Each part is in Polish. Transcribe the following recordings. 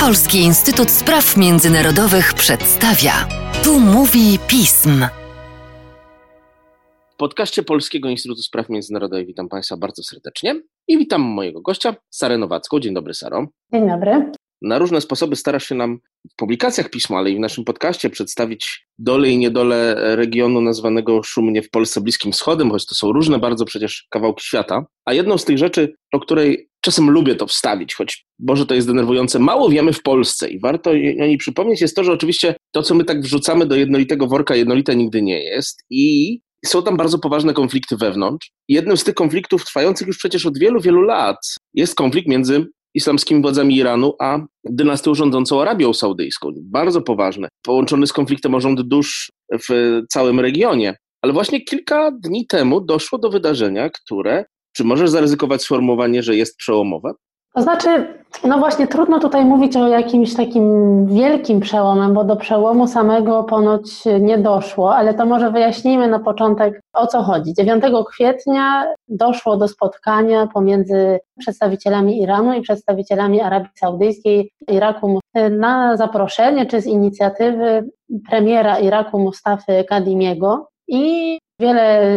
Polski Instytut Spraw Międzynarodowych przedstawia. Tu mówi pism. W podcaście Polskiego Instytutu Spraw Międzynarodowych witam Państwa bardzo serdecznie i witam mojego gościa, Sarę Nowacką. Dzień dobry, Saro. Dzień dobry. Na różne sposoby starasz się nam w publikacjach pisma, ale i w naszym podcaście przedstawić dole i niedole regionu nazwanego szumnie w Polsce Bliskim Wschodem, choć to są różne bardzo przecież kawałki świata. A jedną z tych rzeczy, o której czasem lubię to wstawić, choć może to jest denerwujące, mało wiemy w Polsce i warto o niej przypomnieć, jest to, że oczywiście to, co my tak wrzucamy do jednolitego worka, jednolite nigdy nie jest i są tam bardzo poważne konflikty wewnątrz. Jednym z tych konfliktów trwających już przecież od wielu, wielu lat jest konflikt między islamskimi władzami Iranu, a dynastią rządzącą Arabią Saudyjską. Bardzo poważne. Połączony z konfliktem o rząd dusz w całym regionie. Ale właśnie kilka dni temu doszło do wydarzenia, które, czy możesz zaryzykować sformułowanie, że jest przełomowe? To znaczy, no właśnie trudno tutaj mówić o jakimś takim wielkim przełomem, bo do przełomu samego ponoć nie doszło, ale to może wyjaśnijmy na początek o co chodzi. 9 kwietnia doszło do spotkania pomiędzy przedstawicielami Iranu i przedstawicielami Arabii Saudyjskiej, Iraku na zaproszenie czy z inicjatywy premiera Iraku Mustafy Kadimiego i wiele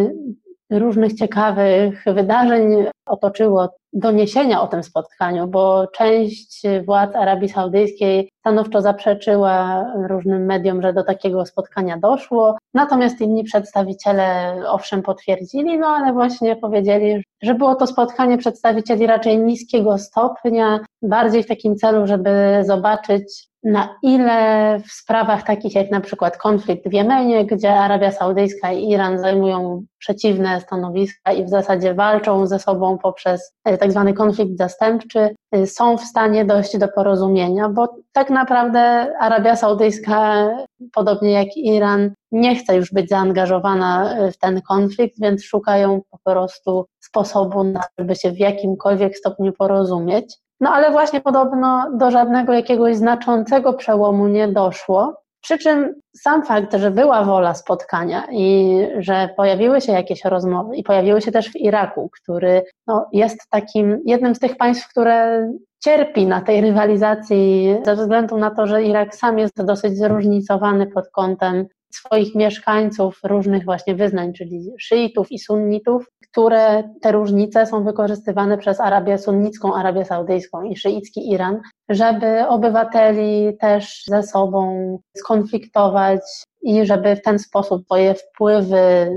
różnych ciekawych wydarzeń otoczyło doniesienia o tym spotkaniu, bo część władz Arabii Saudyjskiej stanowczo zaprzeczyła różnym mediom, że do takiego spotkania doszło. Natomiast inni przedstawiciele owszem potwierdzili, no ale właśnie powiedzieli, że było to spotkanie przedstawicieli raczej niskiego stopnia, bardziej w takim celu, żeby zobaczyć, na ile w sprawach takich jak na przykład konflikt w Jemenie, gdzie Arabia Saudyjska i Iran zajmują przeciwne stanowiska i w zasadzie walczą ze sobą poprzez e, tak zwany konflikt zastępczy, e, są w stanie dojść do porozumienia, bo tak naprawdę Arabia Saudyjska, podobnie jak Iran, nie chce już być zaangażowana e, w ten konflikt, więc szukają po prostu sposobu na żeby się w jakimkolwiek stopniu porozumieć. No ale właśnie podobno do żadnego jakiegoś znaczącego przełomu nie doszło. Przy czym sam fakt, że była wola spotkania i że pojawiły się jakieś rozmowy i pojawiły się też w Iraku, który no, jest takim jednym z tych państw, które cierpi na tej rywalizacji ze względu na to, że Irak sam jest dosyć zróżnicowany pod kątem swoich mieszkańców różnych właśnie wyznań, czyli szyitów i sunnitów, które te różnice są wykorzystywane przez Arabię sunnicką, Arabię Saudyjską i szyicki Iran, żeby obywateli też ze sobą skonfliktować i żeby w ten sposób swoje wpływy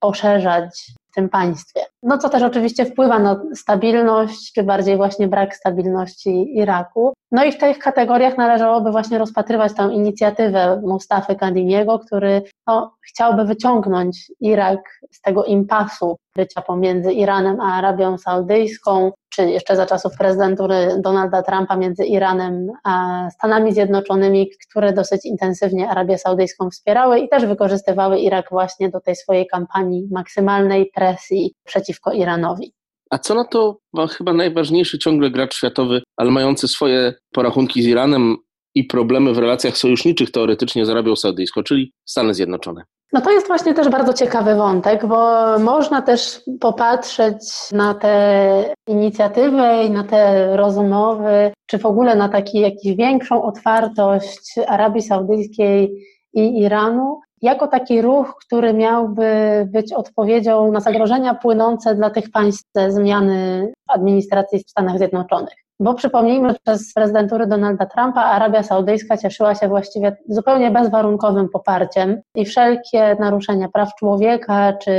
poszerzać w tym państwie. No co też oczywiście wpływa na stabilność, czy bardziej właśnie brak stabilności Iraku. No i w tych kategoriach należałoby właśnie rozpatrywać tę inicjatywę Mustafy Kadimiego, który no, chciałby wyciągnąć Irak z tego impasu bycia pomiędzy Iranem a Arabią Saudyjską, czy jeszcze za czasów prezydentury Donalda Trumpa między Iranem a Stanami Zjednoczonymi, które dosyć intensywnie Arabię Saudyjską wspierały i też wykorzystywały Irak właśnie do tej swojej kampanii maksymalnej presji przeciwko Iranowi. A co na to chyba najważniejszy ciągle gracz światowy, ale mający swoje porachunki z Iranem i problemy w relacjach sojuszniczych teoretycznie z Arabią Saudyjską, czyli Stany Zjednoczone? No to jest właśnie też bardzo ciekawy wątek, bo można też popatrzeć na te inicjatywy i na te rozmowy, czy w ogóle na taki jakiś większą otwartość Arabii Saudyjskiej i Iranu, jako taki ruch, który miałby być odpowiedzią na zagrożenia płynące dla tych państw ze zmiany administracji w Stanach Zjednoczonych. Bo przypomnijmy, przez prezydentury Donalda Trumpa Arabia Saudyjska cieszyła się właściwie zupełnie bezwarunkowym poparciem i wszelkie naruszenia praw człowieka czy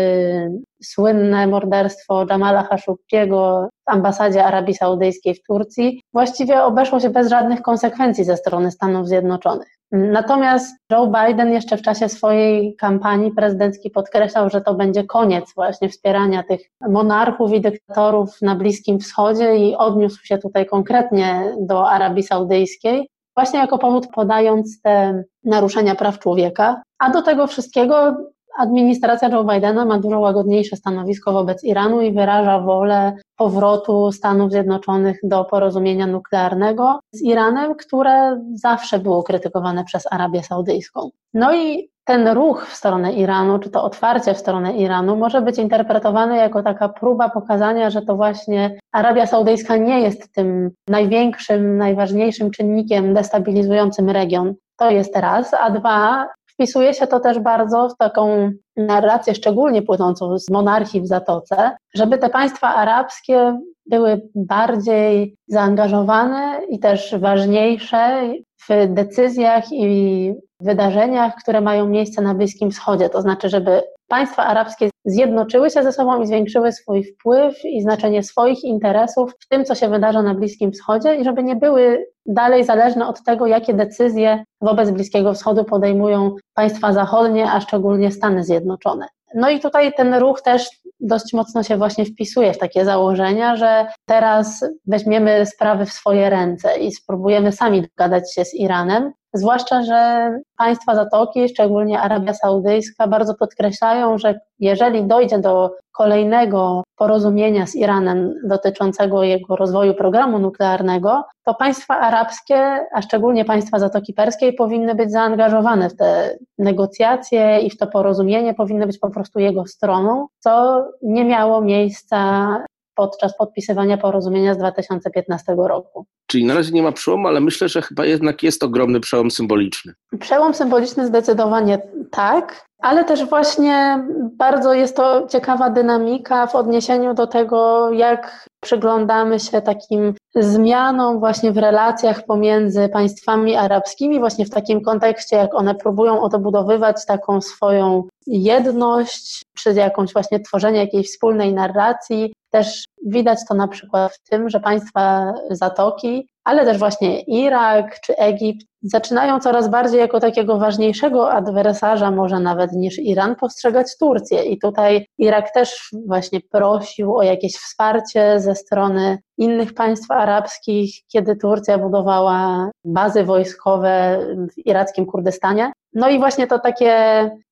słynne morderstwo Jamala Khashoggiego w ambasadzie Arabii Saudyjskiej w Turcji właściwie obeszło się bez żadnych konsekwencji ze strony Stanów Zjednoczonych. Natomiast Joe Biden jeszcze w czasie swojej kampanii prezydenckiej podkreślał, że to będzie koniec właśnie wspierania tych monarchów i dyktatorów na Bliskim Wschodzie i odniósł się tutaj konkretnie do Arabii Saudyjskiej, właśnie jako powód podając te naruszenia praw człowieka. A do tego wszystkiego administracja Joe Bidena ma dużo łagodniejsze stanowisko wobec Iranu i wyraża wolę powrotu Stanów Zjednoczonych do porozumienia nuklearnego z Iranem, które zawsze było krytykowane przez Arabię Saudyjską. No i ten ruch w stronę Iranu, czy to otwarcie w stronę Iranu, może być interpretowany jako taka próba pokazania, że to właśnie Arabia Saudyjska nie jest tym największym, najważniejszym czynnikiem destabilizującym region. To jest raz, a dwa, wpisuje się to też bardzo w taką narrację, szczególnie płynącą z monarchii w Zatoce, żeby te państwa arabskie były bardziej zaangażowane i też ważniejsze w decyzjach i wydarzeniach, które mają miejsce na Bliskim Wschodzie. To znaczy, żeby państwa arabskie zjednoczyły się ze sobą i zwiększyły swój wpływ i znaczenie swoich interesów w tym, co się wydarza na Bliskim Wschodzie i żeby nie były dalej zależne od tego, jakie decyzje wobec Bliskiego Wschodu podejmują państwa zachodnie, a szczególnie Stany Zjednoczone. No i tutaj ten ruch też dość mocno się właśnie wpisuje w takie założenia, że teraz weźmiemy sprawy w swoje ręce i spróbujemy sami dogadać się z Iranem, Zwłaszcza, że państwa Zatoki, szczególnie Arabia Saudyjska, bardzo podkreślają, że jeżeli dojdzie do kolejnego porozumienia z Iranem dotyczącego jego rozwoju programu nuklearnego, to państwa arabskie, a szczególnie państwa Zatoki Perskiej, powinny być zaangażowane w te negocjacje i w to porozumienie, powinny być po prostu jego stroną, co nie miało miejsca podczas podpisywania porozumienia z 2015 roku. Czyli na razie nie ma przełomu, ale myślę, że chyba jednak jest ogromny przełom symboliczny. Przełom symboliczny zdecydowanie tak, ale też właśnie bardzo jest to ciekawa dynamika w odniesieniu do tego, jak przyglądamy się takim zmianom właśnie w relacjach pomiędzy państwami arabskimi, właśnie w takim kontekście, jak one próbują odbudowywać taką swoją jedność, czy jakąś właśnie tworzenie jakiejś wspólnej narracji. Też widać to na przykład w tym, że państwa Zatoki, ale też właśnie Irak czy Egipt zaczynają coraz bardziej jako takiego ważniejszego adwersarza, może nawet niż Iran, postrzegać Turcję. I tutaj Irak też właśnie prosił o jakieś wsparcie ze strony innych państw arabskich, kiedy Turcja budowała bazy wojskowe w irackim Kurdystanie. No i właśnie to takie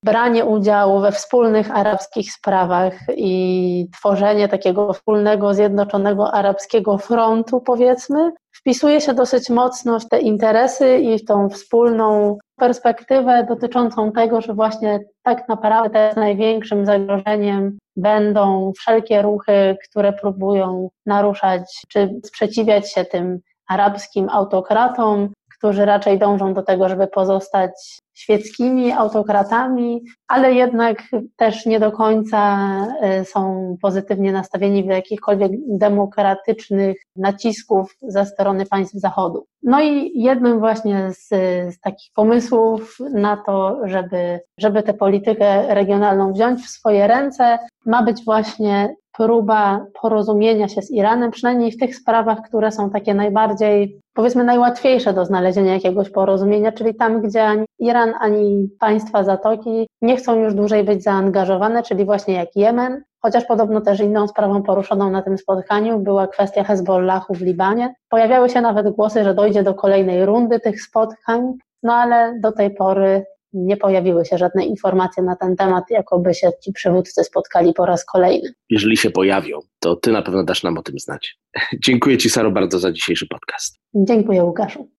branie udziału we wspólnych arabskich sprawach i tworzenie takiego wspólnego, zjednoczonego arabskiego frontu, powiedzmy, wpisuje się dosyć mocno w te interesy i w tą wspólną perspektywę dotyczącą tego, że właśnie tak naprawdę największym zagrożeniem będą wszelkie ruchy, które próbują naruszać czy sprzeciwiać się tym arabskim autokratom, którzy raczej dążą do tego, żeby pozostać świeckimi autokratami, ale jednak też nie do końca e, są pozytywnie nastawieni do jakichkolwiek demokratycznych nacisków ze strony państw Zachodu. No i jednym właśnie z, z takich pomysłów na to, żeby, żeby tę politykę regionalną wziąć w swoje ręce, ma być właśnie próba porozumienia się z Iranem, przynajmniej w tych sprawach, które są takie najbardziej, powiedzmy, najłatwiejsze do znalezienia jakiegoś porozumienia, czyli tam, gdzie ani Iran, ani państwa Zatoki nie chcą już dłużej być zaangażowane, czyli właśnie jak Jemen, chociaż podobno też inną sprawą poruszoną na tym spotkaniu była kwestia Hezbollahu w Libanie. Pojawiały się nawet głosy, że dojdzie do kolejnej rundy tych spotkań, no ale do tej pory nie pojawiły się żadne informacje na ten temat, jakoby się ci przywódcy spotkali po raz kolejny. Jeżeli się pojawią, to ty na pewno dasz nam o tym znać. Dziękuję ci, Saro, bardzo za dzisiejszy podcast. Dziękuję, Łukaszu.